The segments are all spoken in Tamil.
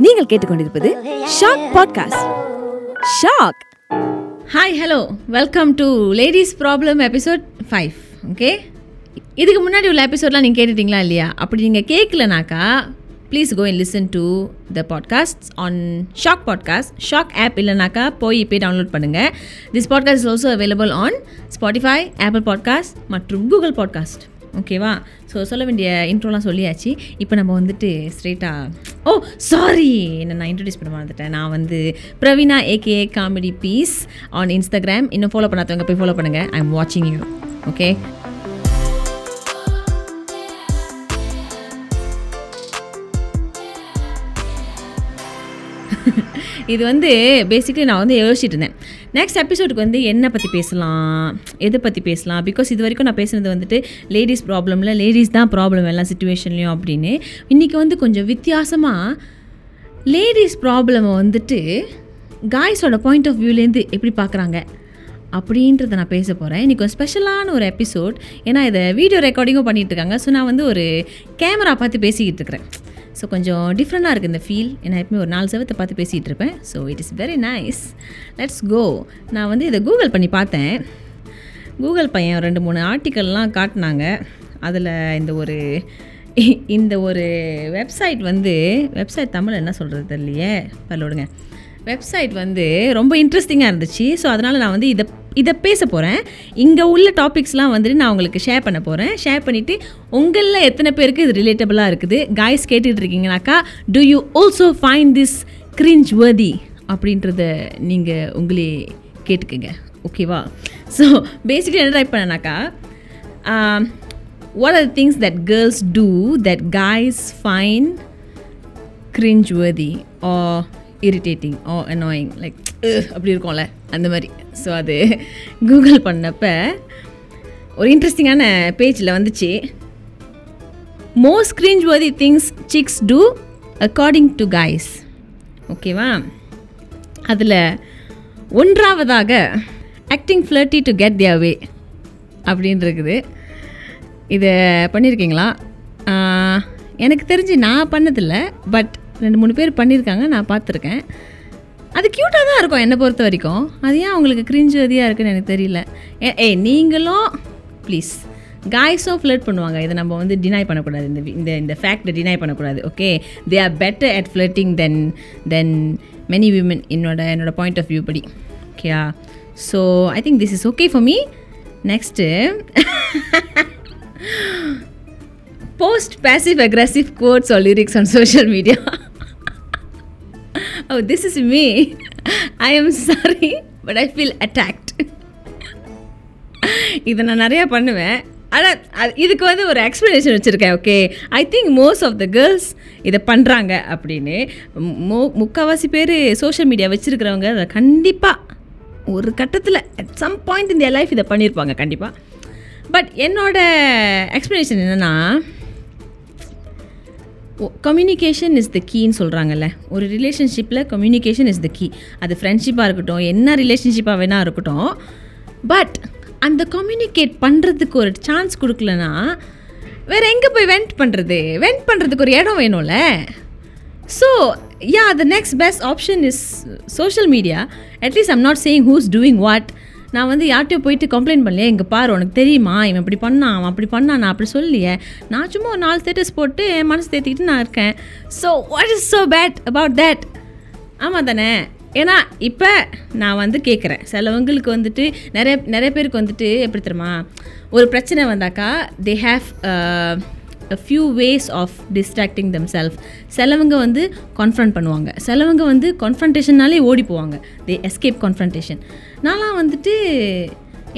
நீங்கள் கேட்டுக்கொண்டிருப்பது shock podcast shock hi hello welcome to ladies problem episode five okay இதுக்கு முன்னாடி உள்ள எபிசோட்லாம் நீங்கள் கேட்டுட்டீங்களா இல்லையா? அப்படி நீங்கள் கேட்கலனாக்கா please go in listen to the podcast on shock podcast shock app இல்லைனாக்கா போய் இப்போ டவுன்லோட் பண்ணுங்கள் this podcast is also available on Spotify Apple podcast மற்றும் கூகுள் பாட்காஸ்ட் ஓகேவா? ஸோ சொல்ல வேண்டிய இன்ட்ரோலாம் சொல்லியாச்சு. இப்போ நம்ம வந்துட்டு ஸ்ட்ரெயிட்டாக ஓ சாரி என்ன நான் இன்ட்ரடியூஸ் பண்ண மறந்துட்டேன். நான் வந்து Praveena AK comedy piece on Instagram இன்னும் ஃபாலோ பண்ணாதவங்க போய் ஃபாலோ பண்ணுங்கள் ஐ எம் வாட்சிங் யூ ஓகே இது வந்து பேசிக்கலி நான் வந்து யோசிச்சுட்டு இருந்தேன். நெக்ஸ்ட் எபிசோடுக்கு வந்து என்ன பற்றி பேசலாம்? எதை பற்றி பேசலாம்? பிகாஸ் இது வரைக்கும் நான் பேசுனது வந்துட்டு லேடிஸ் ப்ராப்ளமில் லேடிஸ் தான் ப்ராப்ளம் எல்லா சுச்சுவேஷன்லையும் அப்படின்னு. இன்றைக்கி வந்து கொஞ்சம் வித்தியாசமாக லேடிஸ் ப்ராப்ளமை வந்துட்டு காய்ஸோட பாயிண்ட் ஆஃப் வியூலேருந்து எப்படி பார்க்குறாங்க அப்படின்றத நான் பேச போகிறேன் இன்றைக்கி ஒரு ஸ்பெஷலான ஒரு எபிசோட் ஏன்னா இதை வீடியோ ரெக்கார்டிங்கும் பண்ணிகிட்டு இருக்காங்க. ஸோ நான் வந்து ஒரு கேமரா பார்த்து பேசிக்கிட்டு இருக்கிறேன். ஸோ கொஞ்சம் டிஃப்ரெண்ட்டாக இருக்குது இந்த ஃபீல் நான் எப்பவுமே ஒரு நாலு செவத்தை பார்த்து பேசிகிட்டு இருப்பேன். So it is very nice let's go நான் வந்து இதை கூகுள் பண்ணி பார்த்தேன். கூகுள் பையன் ரெண்டு மூணு ஆர்டிக்கல்லாம் காட்டினாங்க. அதில் இந்த ஒரு இந்த ஒரு வெப்சைட் வந்து வெப்சைட் தமிழ் என்ன சொல்கிறது தெரியலையே? பரவாயில்லைங்க வெப்சைட் வந்து ரொம்ப இன்ட்ரெஸ்டிங்காக இருந்துச்சு. ஸோ அதனால் நான் வந்து இதை இதை பேச போகிறேன் இங்கே உள்ள டாபிக்ஸ்லாம் வந்துட்டு நான் உங்களுக்கு ஷேர் பண்ண போகிறேன் ஷேர் பண்ணிவிட்டு உங்களில் எத்தனை பேருக்கு இது ரிலேட்டபுளாக இருக்குது? காய்ஸ் கேட்டுட்டு இருக்கீங்கனாக்கா do you also find this cringeworthy அப்படின்றத நீங்கள் உங்களே கேட்டுக்கோங்க. ஓகேவா ஸோ பேசிக்கலி என்ன type பண்ணனாக்கா what are things that girls do that guys find cringeworthy ah irritating or annoying like அப்படி இருக்கும்ல. அந்த மாதிரி. ஸோ அது கூகுள் பண்ணப்ப ஒரு இன்ட்ரெஸ்டிங்கான பேஜில் வந்துச்சு. Most cringeworthy things six two according to guys ஓகேவா அதில் ஒன்றாவதாக acting flirty to get their way அப்படின்னு இருக்குது. இதை பண்ணியிருக்கீங்களா எனக்கு தெரிஞ்சு நான் பண்ணதில்லை பட் ரெண்டு மூணு பேர் பண்ணியிருக்காங்க நான் பார்த்துருக்கேன். அது க்யூட்டாக தான் இருக்கும் என்னை பொறுத்த வரைக்கும். அது ஏன் அவங்களுக்கு கிரிஞ்சு வதியாக இருக்குன்னு எனக்கு தெரியல. ஏ- ஏய் நீங்களும் ப்ளீஸ் காய்ஸும் ஃப்ளட் பண்ணுவாங்க. இதை நம்ம வந்து டினை பண்ணக்கூடாது. இந்த இந்த இந்த ஃபேக்டை டினை பண்ணக்கூடாது okay they are better at flirting than than many women என்னோட என்னோட பாயிண்ட் ஆஃப் வியூ படி ஓகேயா so I think this is okay for me next post passive aggressive quotes or lyrics on social media oh, this is me. I am sorry, but I feel attacked. இதை நான் நிறையா பண்ணுவேன் ஆனால் அது இதுக்கு வந்து ஒரு எக்ஸ்ப்ளனேஷன் வச்சுருக்கேன் okay I think most of the girls இதை பண்ணுறாங்க அப்படின்னு மோ முக்கால்வாசி பேர் சோஷியல் மீடியா வச்சுருக்கிறவங்க அதை கண்டிப்பாக ஒரு கட்டத்தில் அட் சம் பாயிண்ட் இந்த லைஃப் இதை பண்ணியிருப்பாங்க கண்டிப்பாக பட் என்னோட எக்ஸ்ப்ளனேஷன் என்னென்னா கம்யூனிகேஷன் இஸ் த கீன்னு சொல்கிறாங்கல்ல ஒரு ரிலேஷன்ஷிப்பில் கம்யூனிகேஷன் இஸ் த கீ அது ஃப்ரெண்ட்ஷிப்பாக இருக்கட்டும் என்ன ரிலேஷன்ஷிப்பாக வேணால் இருக்கட்டும். பட் அந்த கம்யூனிகேட் பண்ணுறதுக்கு ஒரு சான்ஸ் கொடுக்கலனா வேறு எங்கே போய் வெண்ட் பண்ணுறது வெண்ட் பண்ணுறதுக்கு ஒரு இடம் வேணும்ல. So yeah the next best option is social media at least I'm not saying who's doing what நான் வந்து யார்கிட்டயும் போயிட்டு கம்ப்ளைண்ட் பண்ணலையே இங்கே பாரு உனக்கு தெரியுமா? இவன் இப்படி பண்ணான் அவன் அப்படி பண்ணான் நான் அப்படி சொல்லியே நான் சும்மா ஒரு நாலு ஸ்டேட்டஸ் போட்டு என் மனசு தேத்திக்கிட்டு நான் இருக்கேன். So what is so bad about that ஆமாம் தானே. ஏன்னா இப்போ நான் வந்து கேட்குறேன் சிலவங்களுக்கு வந்துட்டு நிறைய நிறைய பேருக்கு வந்துட்டு எப்படி தெரியுமா? ஒரு பிரச்சனை வந்தாக்கா they have a few ways of them self சிலவங்க வந்து கான்ஃபரண்ட் பண்ணுவாங்க. சிலவங்க வந்து கான்ஃபரன்டேஷன்னாலே ஓடி போவாங்க. தே எஸ்கேப் கான்ஃபரன்டேஷன் நான்லாம் வந்துட்டு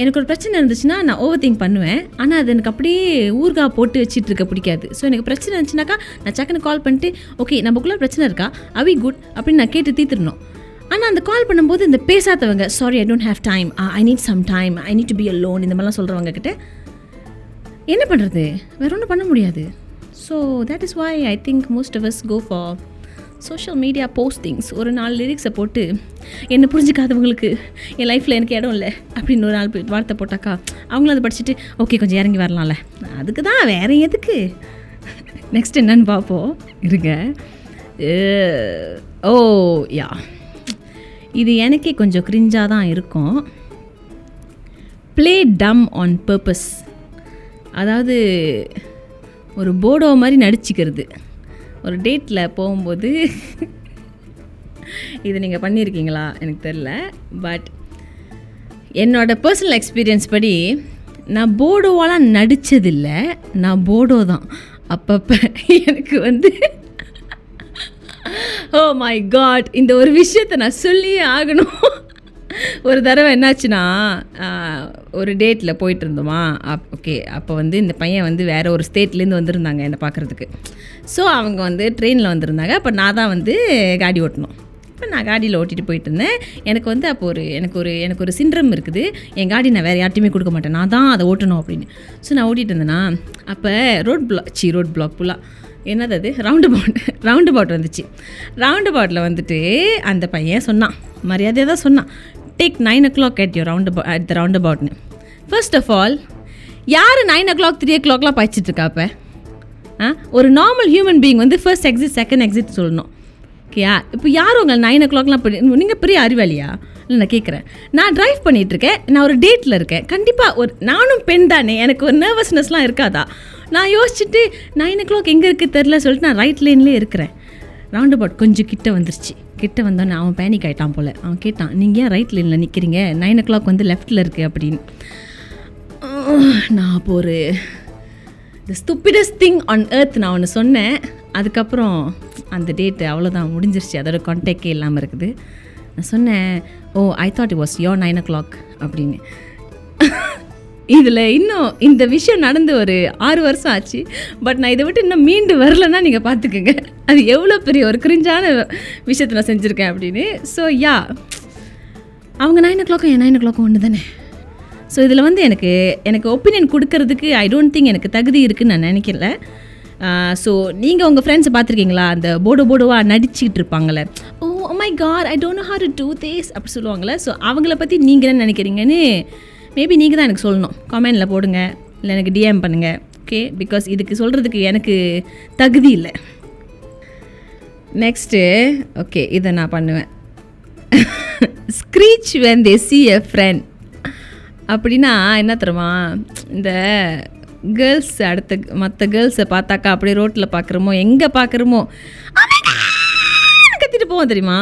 எனக்கு ஒரு பிரச்சனை இருந்துச்சுன்னா நான் ஓவர் திங்க் பண்ணுவேன். ஆனால் அது எனக்கு அப்படியே ஊர்கா போட்டு வச்சிட்டு இருக்க பிடிக்காது. ஸோ எனக்கு பிரச்சனை இருந்துச்சுனாக்கா நான் சக்குன்னு கால் பண்ணிட்டு ஓகே நமக்குள்ளே பிரச்சனை இருக்கா? அவி குட் அப்படின்னு நான் கேட்டு தீர்த்துடணும். ஆனால் அந்த கால் பண்ணும்போது இந்த பேசாதவங்க sorry I don't have time I need some time I need to be alone இந்த மாதிரிலாம் சொல்கிறவங்க கிட்ட என்ன பண்ணுறது வேற ஒன்றும் பண்ண முடியாது. So that is why I think most of us go for social media postings ஒரு நாலு லிரிக்ஸை போட்டு என்னை புரிஞ்சுக்காதவங்களுக்கு என் லைஃப்பில் எனக்கு இடம் இல்லை அப்படின்னு ஒரு நாள் வார்த்தை போட்டாக்கா அவங்களும் அதை படிச்சுட்டு ஓகே கொஞ்சம் இறங்கி வரலாம்ல. அதுக்கு தான் வேற எதுக்கு? நெக்ஸ்ட் என்னன்னு பார்ப்போம். இருங்க. ஓ யா. இது எனக்கே கொஞ்சம் கிரிஞ்சாக தான் இருக்கும். ப்ளே டம் ஆன் பர்பஸ் அதாவது ஒரு போடோ மாதிரி நடிச்சுக்கிறது. ஒரு டேட்டில் போகும்போது இது நீங்கள் பண்ணியிருக்கீங்களா எனக்கு தெரில பட் என்னோடய பர்சனல் எக்ஸ்பீரியன்ஸ் படி நான் போடோவாலாம் நடித்ததில்லை நான் போடோ தான். அப்பப்போ எனக்கு வந்து ஓ மை காட் இந்த ஒரு விஷயத்தை நான் சொல்லியே ஆகணும். ஒரு தடவை என்னாச்சுன்னா ஒரு டேட்டில் போயிட்டு இருந்தோமா அப் ஓகே அப்போ வந்து இந்த பையன் வந்து வேறு ஒரு ஸ்டேட்லேருந்து வந்திருந்தாங்க என்னை பார்க்குறதுக்கு ஸோ அவங்க வந்து ட்ரெயினில் வந்திருந்தாங்க. அப்போ நான் தான் வந்து காடி ஓட்டணும். இப்போ நான் காடியில் ஓட்டிகிட்டு போயிட்டு இருந்தேன் எனக்கு வந்து அப்போ ஒரு எனக்கு ஒரு எனக்கு ஒரு சிண்ட்ரம் இருக்குது. என் காடி நான் வேறு யார்ட்டையுமே கொடுக்க மாட்டேன். நான் தான் அதை ஓட்டணும் அப்படின்னு. ஸோ நான் ஓட்டிகிட்டு இருந்தேன்னா அப்போ road block see road block ஃபுல்லாக என்னது அது? ரவுண்டு பவுட் ரவுண்டு பவுட் வந்துச்சு. ரவுண்டு பவுட்டில் வந்துட்டு அந்த பையன் சொன்னான். மரியாதையாக தான் சொன்னான். Take nine o'clock at you round at the round அபவுட்னு first of all யார் நைன் ஓ கிளாக் த்ரீ ஓ கிளாக்லாம் பாய்ச்சிட்டு அப்போ? ஆ? ஒரு நார்மல் ஹியூமன் பீயிங் வந்து ஃபர்ஸ்ட் எக்ஸிட் செகண்ட் எக்ஸிட் சொல்லணும். ஓகேயா இப்போ யார் உங்கள் நைன் ஓ கிளாக்லாம் நீங்கள் பெரிய அறிவாளியா? இல்லை நான் கேட்குறேன் நான் ட்ரைவ் பண்ணிகிட்ருக்கேன் நான் ஒரு டேட்டில் இருக்கேன். கண்டிப்பாக ஒரு நானும் பெண் தானே எனக்கு ஒரு நர்வஸ்னஸ்லாம் இருக்காதா? நான் யோசிச்சுட்டு நைன் ஓ கிளாக் எங்கே இருக்குது தெரில சொல்லிட்டு நான் ரைட் லைன்லேயே இருக்கிறேன். ரவுண்ட் அபவுட் கொஞ்சம் கிட்ட வந்துருச்சு. கிட்ட வந்தோன்னே அவன் பேனிக் ஆகிட்டான் போல். அவன் கேட்டான் நீங்கள் ஏன் ரைட் லைனில் நிற்கிறீங்க நைன் ஓ கிளாக் வந்து லெஃப்ட்டில் இருக்குது அப்படின்னு. நான் அப்போ ஒரு the stupidest thing on earth நான் ஒன்று சொன்னேன். அதுக்கப்புறம் அந்த டேட்டு அவ்வளோதான் முடிஞ்சிருச்சு. அதோட கான்டாக்டே இல்லாமல் இருக்குது. நான் சொன்னேன் ஓ I thought it was your nine o'clock அப்படின்னு. இதில் இன்னும் இந்த விஷயம் நடந்து ஒரு ஆறு வருஷம் ஆச்சு. பட் நான் இதை விட்டு இன்னும் மீண்டு வரலன்னா நீங்கள் பார்த்துக்குங்க அது எவ்வளோ பெரிய ஒரு கிரிஞ்சான விஷயத்தை நான் செஞ்சுருக்கேன் அப்படின்னு. ஸோ யா அவங்க நைன் ஓ கிளாக்கும் என் நைன் ஓ கிளாக்கும் ஒன்று தானே. ஸோ இதில் வந்து எனக்கு எனக்கு ஒப்பீனியன் கொடுக்கறதுக்கு ஐ டோன்ட் திங்க் எனக்கு தகுதி இருக்குதுன்னு நான் நினைக்கல. ஸோ நீங்கள் உங்கள் ஃப்ரெண்ட்ஸை பார்த்துருக்கீங்களா அந்த போடோ போடோவாக நடிச்சிக்கிட்டு இருப்பாங்களே oh oh my car I don't know how to do these அப்படி சொல்லுவாங்கள்ல ஸோ அவங்கள பற்றி நீங்கள் என்ன நினைக்கிறீங்கன்னு மேபி நீங்கள் தான் எனக்கு சொல்லணும். கமெண்டில் போடுங்க. இல்லை எனக்கு டிஎம் பண்ணுங்கள் ஓகே பிகாஸ் இதுக்கு சொல்கிறதுக்கு எனக்கு தகுதி இல்லை. நெக்ஸ்ட்டு ஓகே இதை நான் பண்ணுவேன். Screech when they see a friend அப்படின்னா என்ன தருமா இந்த கேர்ள்ஸ் அடுத்த மற்ற கேர்ள்ஸை பார்த்தாக்கா அப்படியே ரோட்டில் பார்க்குறோமோ எங்கே பார்க்குறோமோ கத்திட்டு போவோம் தெரியுமா?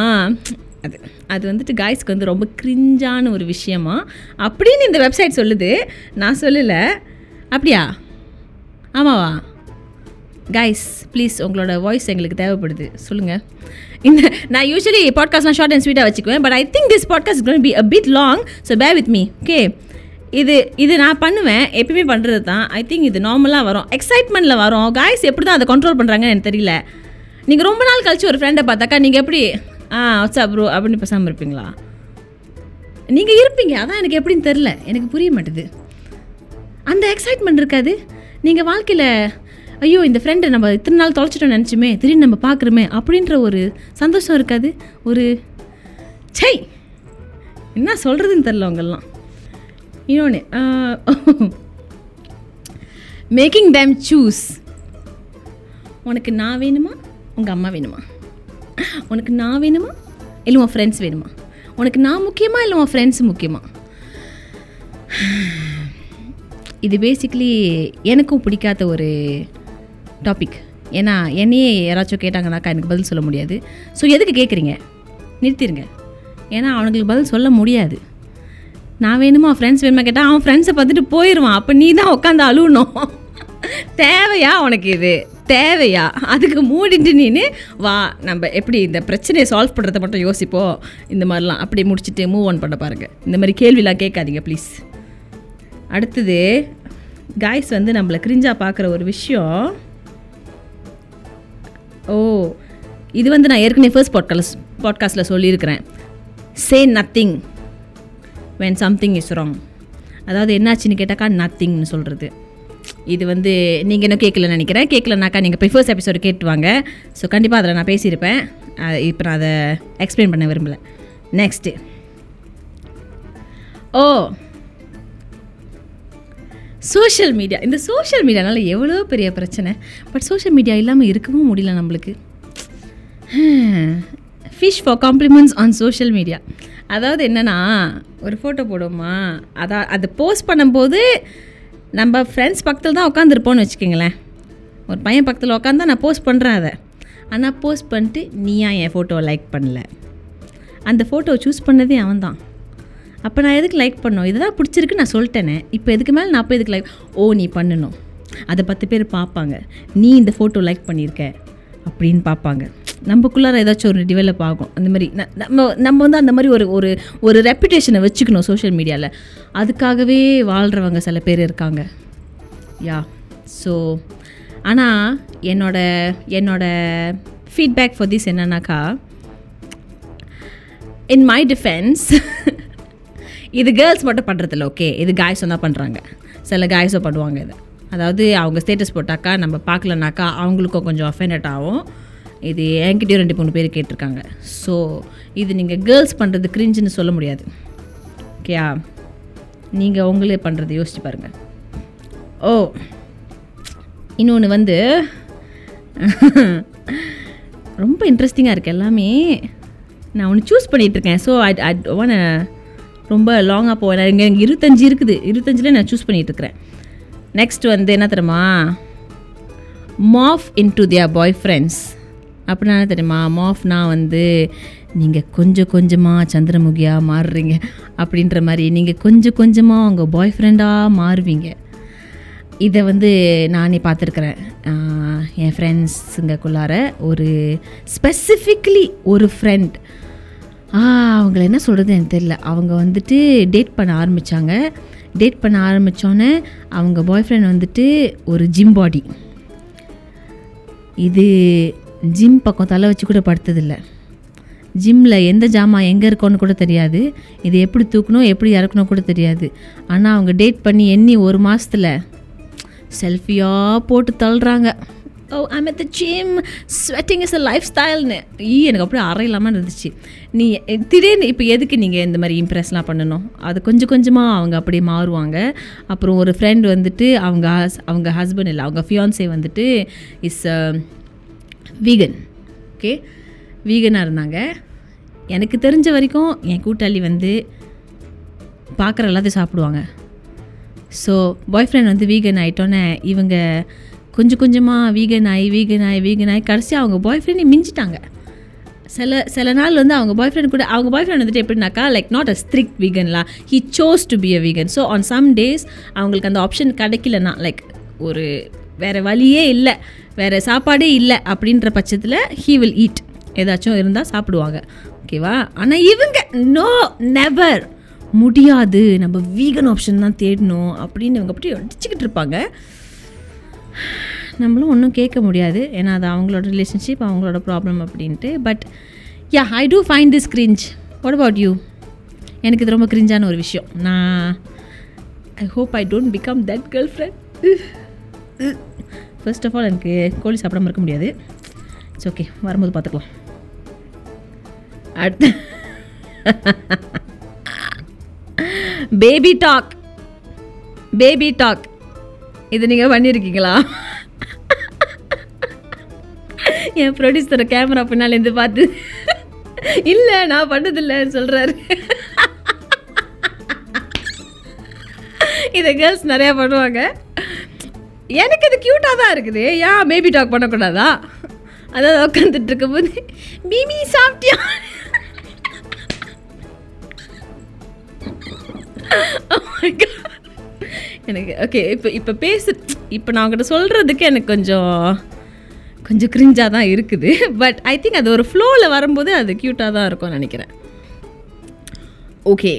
அது அது வந்துட்டு காய்ஸ்க்கு வந்து ரொம்ப கிரிஞ்சான ஒரு விஷயமா? அப்படின்னு இந்த வெப்சைட் சொல்லுது. நான் சொல்லலை. அப்படியா? ஆமாவா? கைஸ் ப்ளீஸ் உங்களோட வாய்ஸ் எங்களுக்கு தேவைப்படுது. சொல்லுங்கள் இந்த நான் யூஸ்வலி பாட்காஸ்ட்லாம் ஷார்ட் அண்ட் ஸ்வீட்டாக வச்சுக்குவேன் but I think this podcast gonna be a bit long so bear with me okay இது இது நான் பண்ணுவேன் எப்பயுமே பண்ணுறது தான். ஐ திங்க் இது நார்மலாக வரும். எக்ஸைட்மெண்ட்டில் வரும். காய்ஸ் எப்படி தான் அதை கண்ட்ரோல் பண்ணுறாங்கன்னு எனக்கு தெரியல. நீங்கள் ரொம்ப நாள் கழிச்சு ஒரு ஃப்ரெண்டை பார்த்தாக்கா நீங்கள் எப்படி ஆ வச்சா ப்ரோ அப்படின்னு பேசாமல் இருப்பீங்களா? நீங்கள் இருப்பீங்க அதான் எனக்கு எப்படின்னு தெரில எனக்கு புரிய மாட்டுது. அந்த எக்ஸைட்மெண்ட் இருக்காது. நீங்கள் வாழ்க்கையில் ஐயோ இந்த ஃப்ரெண்டை நம்ம இத்தனை நாள் தொலைச்சிட்டோம் நினச்சுமே திடீர்னு நம்ம பார்க்குறோமே அப்படின்ற ஒரு சந்தோஷம் இருக்காது. ஒரு சை என்ன சொல்கிறதுன்னு தெரில உங்கெல்லாம் இன்னொன்று மேக்கிங் தேம் சூஸ் உனக்கு நான் வேணுமா? உங்கள் அம்மா வேணுமா? உனக்கு நான் வேணுமா? இல்லை உன் ஃப்ரெண்ட்ஸ் வேணுமா? உனக்கு நான் முக்கியமா இல்லை உன் ஃப்ரெண்ட்ஸ் முக்கியமா? இது பேசிக்கலி எனக்கும் பிடிக்காத ஒரு டாபிக் ஏன்னா என்னையே யாராச்சும் கேட்டாங்கனாக்கா எனக்கு பதில் சொல்ல முடியாது. ஸோ எதுக்கு கேட்குறீங்க நிறுத்திடுங்க ஏன்னா அவனுங்களுக்கு பதில் சொல்ல முடியாது. நான் வேணுமா? ஃப்ரெண்ட்ஸ் வேணுமா கேட்டால் அவன் ஃப்ரெண்ட்ஸை பார்த்துட்டு போயிடுவான் அப்போ நீ தான் உட்காந்து அழுகணும் தேவையா உனக்கு இது? தேவையா? அதுக்கு மூடிட்டு நீனு வா நம்ம எப்படி இந்த பிரச்சனையை சால்வ் பண்ணுறத மட்டும் யோசிப்போம் இந்த மாதிரிலாம் அப்படி முடிச்சுட்டு மூவ் ஆன் பண்ண பாருங்கள் இந்த மாதிரி கேள்விலாம் கேட்காதீங்க ப்ளீஸ் அடுத்தது காய்ஸ் வந்து நம்மளை கிரிஞ்சாக பார்க்குற ஒரு விஷயம். ஓ இது வந்து நான் ஏற்கனவே ஃபர்ஸ்ட் பாட்காஸ்ட் பாட்காஸ்ட்டில் சொல்லியிருக்கிறேன். Say nothing when something is wrong அதாவது என்னாச்சுன்னு கேட்டாக்கா நத்திங்னு சொல்கிறது இது வந்து நீங்கள் இன்னும் கேட்கலன்னு நினைக்கிறேன். கேட்கலனாக்கா நீங்கள் ப்ரிஃபர்ஸ் ஃபர்ஸ்ட் எபிசோடு கேட்டு வாங்க. ஸோ கண்டிப்பாக அதில் நான் பேசியிருப்பேன். இப்போ நான் அதை எக்ஸ்பிளைன் பண்ண விரும்பலை. Next oh. சோஷியல் மீடியா இந்த சோஷியல் மீடியானால எவ்வளோ பெரிய பிரச்சனை. பட் சோஷியல் மீடியா இல்லாமல் இருக்கவும் முடியல நம்மளுக்கு. Fish for compliments on social media அதாவது என்னென்னா ஒரு ஃபோட்டோ போடுவோமா? அதான் அதை போஸ்ட் பண்ணும்போது நம்ம ஃப்ரெண்ட்ஸ் பக்கத்தில் தான் உட்காந்துருப்போம்னு வச்சுக்கோங்களேன். ஒரு பையன் பக்கத்தில் உட்காந்தா நான் போஸ்ட் பண்ணுறேன் அதை. ஆனால் போஸ்ட் பண்ணிட்டு நீ ஏன் என் ஃபோட்டோவை லைக் பண்ணல? அந்த ஃபோட்டோவை சூஸ் பண்ணதே அவன் தான். அப்போ நான் எதுக்கு லைக் பண்ணோம் இதுதான் பிடிச்சிருக்கு நான் சொல்லிட்டேனே. இப்போ எதுக்கு மேலே நான் போய் எதுக்கு லைக் ஓ நீ பண்ணணும். அதை பத்து பேர் பார்ப்பாங்க. நீ இந்த ஃபோட்டோ லைக் பண்ணியிருக்க. அப்படின்னு பார்ப்பாங்க. நம்மக்குள்ளார ஏதாச்சும் ஒரு டெவலப் ஆகும். அந்த மாதிரி ந- நம்ம நம்ம வந்து அந்த மாதிரி ஒரு ஒரு ஒரு ரெப்புடேஷனை வச்சுக்கணும் சோஷியல் மீடியாவில் அதுக்காகவே வாழ்கிறவங்க சில பேர் இருக்காங்க. யா. ஸோ ஆனால் என்னோட என்னோட ஃபீட்பேக் ஃபார் திஸ் என்னன்னாக்கா இன் மை டிஃபென்ஸ் இது கேர்ள்ஸ் மட்டும் பண்ணுறதில்ல ஓகே இது காய்ஸும் தான் பண்ணுறாங்க சில காய்ஸும் பண்ணுவாங்க இதை. அதாவது அவங்க ஸ்டேட்டஸ் போட்டாக்கா நம்ம பார்க்கலனாக்கா அவங்களுக்கும் கொஞ்சம் அஃபெண்டட் ஆகும். இது என்கிட்டயும் ரெண்டு மூணு பேர் கேட்டிருக்காங்க. ஸோ இது நீங்கள் கேர்ள்ஸ் பண்ணுறது கிரிஞ்சுன்னு சொல்ல முடியாது. ஓகேயா நீங்கள் உங்களே பண்ணுறது யோசிச்சு பாருங்கள் ஓ இன்னொன்று வந்து ரொம்ப இன்ட்ரெஸ்டிங்காக இருக்குது எல்லாமே. நான் ஒன்று சூஸ் பண்ணிகிட்ருக்கேன் ஸோ ஐ ஐ ஒன் ரொம்ப லாங்காக போவேன். இங்கே இருபத்தஞ்சு இருக்குது. இருபத்தஞ்சில் நான் சூஸ் பண்ணிகிட்ருக்கிறேன் நெக்ஸ்ட் வந்து என்ன தெரியுமா? Morph into their boyfriends அப்படின்னா என்ன தெரியுமா மாஃப்னா வந்து நீங்கள் கொஞ்சம் கொஞ்சமாக சந்திரமுகியாக மாறுறீங்க அப்படின்ற மாதிரி நீங்கள் கொஞ்சம் கொஞ்சமாக உங்கள் பாய் ஃப்ரெண்டாக மாறுவீங்க. இதை வந்து நானே பார்த்துருக்குறேன். என் ஃப்ரெண்ட்ஸுங்கக்குள்ளார ஒரு ஸ்பெசிஃபிக்லி ஒரு ஃப்ரெண்ட் அவங்கள என்ன சொல்கிறது எனக்கு தெரியல. அவங்க வந்துட்டு டேட் பண்ண ஆரம்பித்தாங்க டேட் பண்ண ஆரம்பித்தோன்னே அவங்க பாய் ஃப்ரெண்ட் வந்துட்டு ஒரு ஜிம் பாடி இது ஜிம் பக்கம் தலை வச்சு கூட படுத்ததில்லை. ஜிம்மில் எந்த ஜாமான் எங்கே இருக்கோன்னு கூட தெரியாது. இது எப்படி தூக்கணும் எப்படி இறக்கணும் கூட தெரியாது. ஆனால் அவங்க டேட் பண்ணி எண்ணி ஒரு மாதத்தில் செல்ஃபியாக போட்டு தள்ளுறாங்க. ஓ I'm at the gym sweating is a life ஸ்டைல்னு ஈ எனக்கு அப்படியே அறையில்லாமல் இருந்துச்சு. நீ திடீர்னு இப்போ எதுக்கு நீங்கள் இந்த மாதிரி இம்ப்ரெஸ்லாம் பண்ணணும்? அது கொஞ்சம் கொஞ்சமாக அவங்க அப்படியே மாறுவாங்க. அப்புறம் ஒரு ஃப்ரெண்ட் வந்துட்டு அவங்க ஹஸ் அவங்க ஹஸ்பண்ட் இல்லை அவங்க ஃபியான்சே வந்துட்டு இஸ் வீகன் ஓகே வீகனாக இருந்தாங்க. எனக்கு தெரிஞ்ச வரைக்கும் என் கூட்டாளி வந்து பார்க்குற எல்லாத்தையும் சாப்பிடுவாங்க. ஸோ பாய் ஃப்ரெண்ட் வந்து வீகன் ஆகிட்டோன்னே இவங்க கொஞ்சம் கொஞ்சமாக வீகன் ஆகி வீகன் ஆகி வீகன் ஆகி கடைசி அவங்க பாய் ஃப்ரெண்டை மிஞ்சிட்டாங்க. சில சில நாள் வந்து அவங்க பாய் ஃப்ரெண்ட் கூட அவங்க பாய் ஃப்ரெண்ட் வந்துட்டு எப்படின்னாக்கா like not a strict வீகன்லாம் he chose to be a vegan so on some days அவங்களுக்கு அந்த ஆப்ஷன் கிடைக்கலன்னா லைக் ஒரு வேறு வழியே இல்லை. வேறு சாப்பாடே இல்லை அப்படின்ற பட்சத்தில் ஹீ வில் ஈட் ஏதாச்சும் இருந்தால் சாப்பிடுவாங்க. ஓகேவா ஆனால் இவங்க நோ நெவர் முடியாது. நம்ம வீகன் ஆப்ஷன் தான் தேடணும் அப்படின்னு இவங்க அப்படி அடிச்சுக்கிட்டு இருப்பாங்க. நம்மளும் ஒன்றும் கேட்க முடியாது. ஏன்னா அது அவங்களோட ரிலேஷன்ஷிப் அவங்களோட ப்ராப்ளம் அப்படின்ட்டு. But yeah I do find this cringe what about you எனக்கு இது ரொம்ப கிரிஞ்சான ஒரு விஷயம். நான் I hope I don't become that girlfriend first of all எனக்கு கோழி சாப்பிடாம இருக்க முடியாது. இட்ஸ் ஓகே வரும்போது பார்த்துக்கலாம். அடுத்து. பேபி டாக் பேபி டாக் இது நீங்கள் பண்ணியிருக்கீங்களா? என் ப்ரொடியூசரை கேமரா பின்னாலேருந்து பார்த்து. இல்லை நான் பண்ணதில்லைன்னு சொல்கிறாரு இதை கேர்ள்ஸ் நிறையா பண்ணுவாங்க. எனக்கு இது க்யூட்டாக தான் இருக்குது. ஏன் பேபி டாக் பண்ணக்கூடாதா? அதாவது உட்காந்துட்டு இருக்கும்போது மீமி சாப்பிட்டியா oh எனக்கு ஓகே இப்போ இப்போ பேசு இப்போ நான் உங்கள்கிட்ட சொல்கிறதுக்கு எனக்கு கொஞ்சம் கொஞ்சம் கிரிஞ்சாக தான் இருக்குது. பட் ஐ திங்க் அது ஒரு ஃப்ளோவில் வரும்போது அது க்யூட்டாக தான் இருக்கும்னு நினைக்கிறேன். ஓகே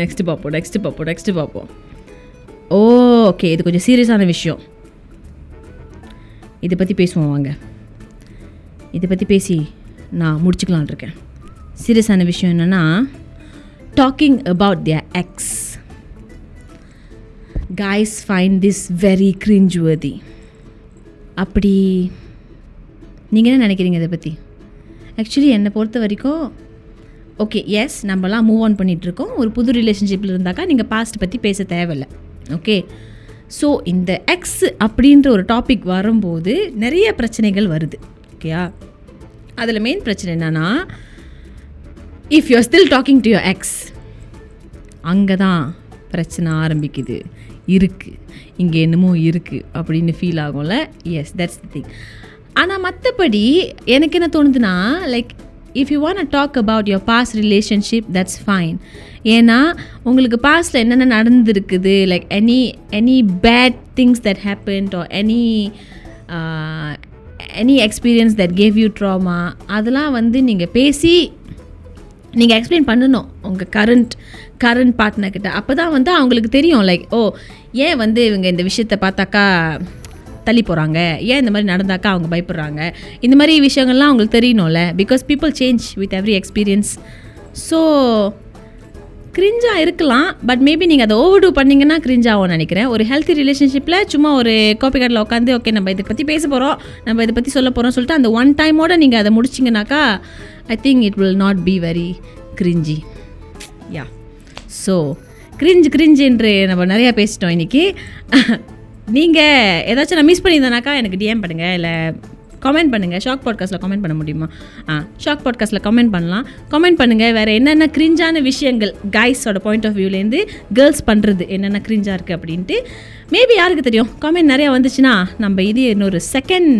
நெக்ஸ்ட்டு பார்ப்போம் நெக்ஸ்ட்டு பார்ப்போம் நெக்ஸ்ட்டு பார்ப்போம் ஓ oh, ஓகே இது கொஞ்சம் சீரியஸான விஷயம். இதை பற்றி பேசுவோம் வாங்க. இதை பற்றி பேசி நான் முடிச்சுக்கலான் இருக்கேன். சீரியஸான விஷயம் என்னென்னா talking about their ex guys find this very cringeworthy. அப்படி நீங்கள் என்ன நினைக்கிறீங்க இதை பற்றி ஆக்சுவலி என்னை பொறுத்த வரைக்கும் ஓகே எஸ் நம்மலாம் மூவ் ஆன் பண்ணிகிட்ருக்கோம் ஒரு புது ரிலேஷன்ஷிப்பில் இருந்தாக்கா நீங்கள் பாஸ்ட் பற்றி பேச தேவையில்லை. ஓகே ஸோ இந்த எக்ஸ் அப்படின்ற ஒரு டாபிக் வரும்போது நிறைய பிரச்சனைகள் வருது ஓகேயா அதில் மெயின் பிரச்சனை என்னென்னா if you still talking to your ex அங்கே தான் பிரச்சனை ஆரம்பிக்குது இருக்குது இங்கே என்னமோ இருக்குது அப்படின்னு ஃபீல் ஆகும்ல? எஸ் தட்ஸ் தி திங் ஆனால் மற்றபடி எனக்கு என்ன தோணுதுன்னா like if you want talk about your past relationship that's fine ஏன்னா உங்களுக்கு பாஸ்ட்டில் என்னென்ன நடந்துருக்குது? Like any any bad things that happened or any any experience that gave you trauma அதெல்லாம் வந்து நீங்கள் பேசி நீங்கள் எக்ஸ்பிளைன் பண்ணணும் உங்கள் கரண்ட் கரண்ட் பார்ட்னர்கிட்ட அப்போ தான் வந்து அவங்களுக்கு தெரியும் லைக் ஓ ஏன் வந்து இவங்க இந்த விஷயத்தை பார்த்தாக்கா தள்ளி போகிறாங்க ஏன் இந்த மாதிரி நடந்தாக்கா அவங்க பயப்படுறாங்க? இந்த மாதிரி விஷயங்கள்லாம் அவங்களுக்கு தெரியணும்ல. Because people change with every experience so கிரிஞ்சாக இருக்கலாம் பட் மேபி நீங்கள் அதை ஓவர் டூ பண்ணிங்கன்னா கிரிஞ்சாகும்னு நினைக்கிறேன். ஒரு ஹெல்த்தி ரிலேஷன்ஷிப்பில் சும்மா ஒரு காப்பி கார்டில் உட்காந்து ஓகே நம்ம இதை பற்றி பேச போகிறோம் நம்ம இதை பற்றி சொல்ல போகிறோம் சொல்லிட்டு அந்த ஒன் டைமோட நீங்கள் அதை முடிச்சிங்கனாக்கா I think it will not be very cringy yeah so cringe cringe என்று நம்ம நிறையா பேசிட்டோம் இன்றைக்கி நீங்கள் ஏதாச்சும் நான் மிஸ் பண்ணியிருந்தேனாக்கா எனக்கு டிஎம் பண்ணுங்கள் இல்லை கமெண்ட் பண்ணுங்கள் ஷாக் பாட்காஸ்ட்டில் கமெண்ட் பண்ண முடியுமா? ஆ ஷாக் பாட்காஸ்ட்டில் கமெண்ட் பண்ணலாம். கமெண்ட் பண்ணுங்கள் வேறு என்னென்ன கிரிஞ்சான விஷயங்கள் கைஸோட பாயிண்ட் ஆஃப் வியூலேருந்து கேர்ள்ஸ் பண்ணுறது என்னென்ன கிரிஞ்சாக இருக்குது அப்படின்ட்டு. மேபி யாருக்கு தெரியும்? கமெண்ட் நிறையா வந்துச்சுன்னா நம்ம இது இன்னொரு செகண்ட்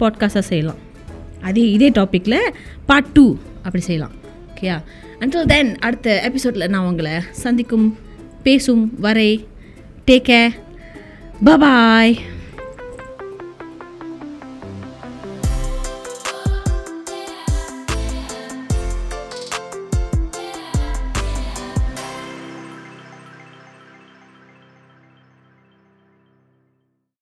பாட்காஸ்ட்டாக செய்யலாம். அதே இதே டாப்பிக்கில் பார்ட் டூ அப்படி செய்யலாம். ஓகேயா அண்டில் தென் அடுத்த எபிசோடில் நான் உங்களை சந்திக்கும் பேசும் வரை டேக் கேர் பபாய்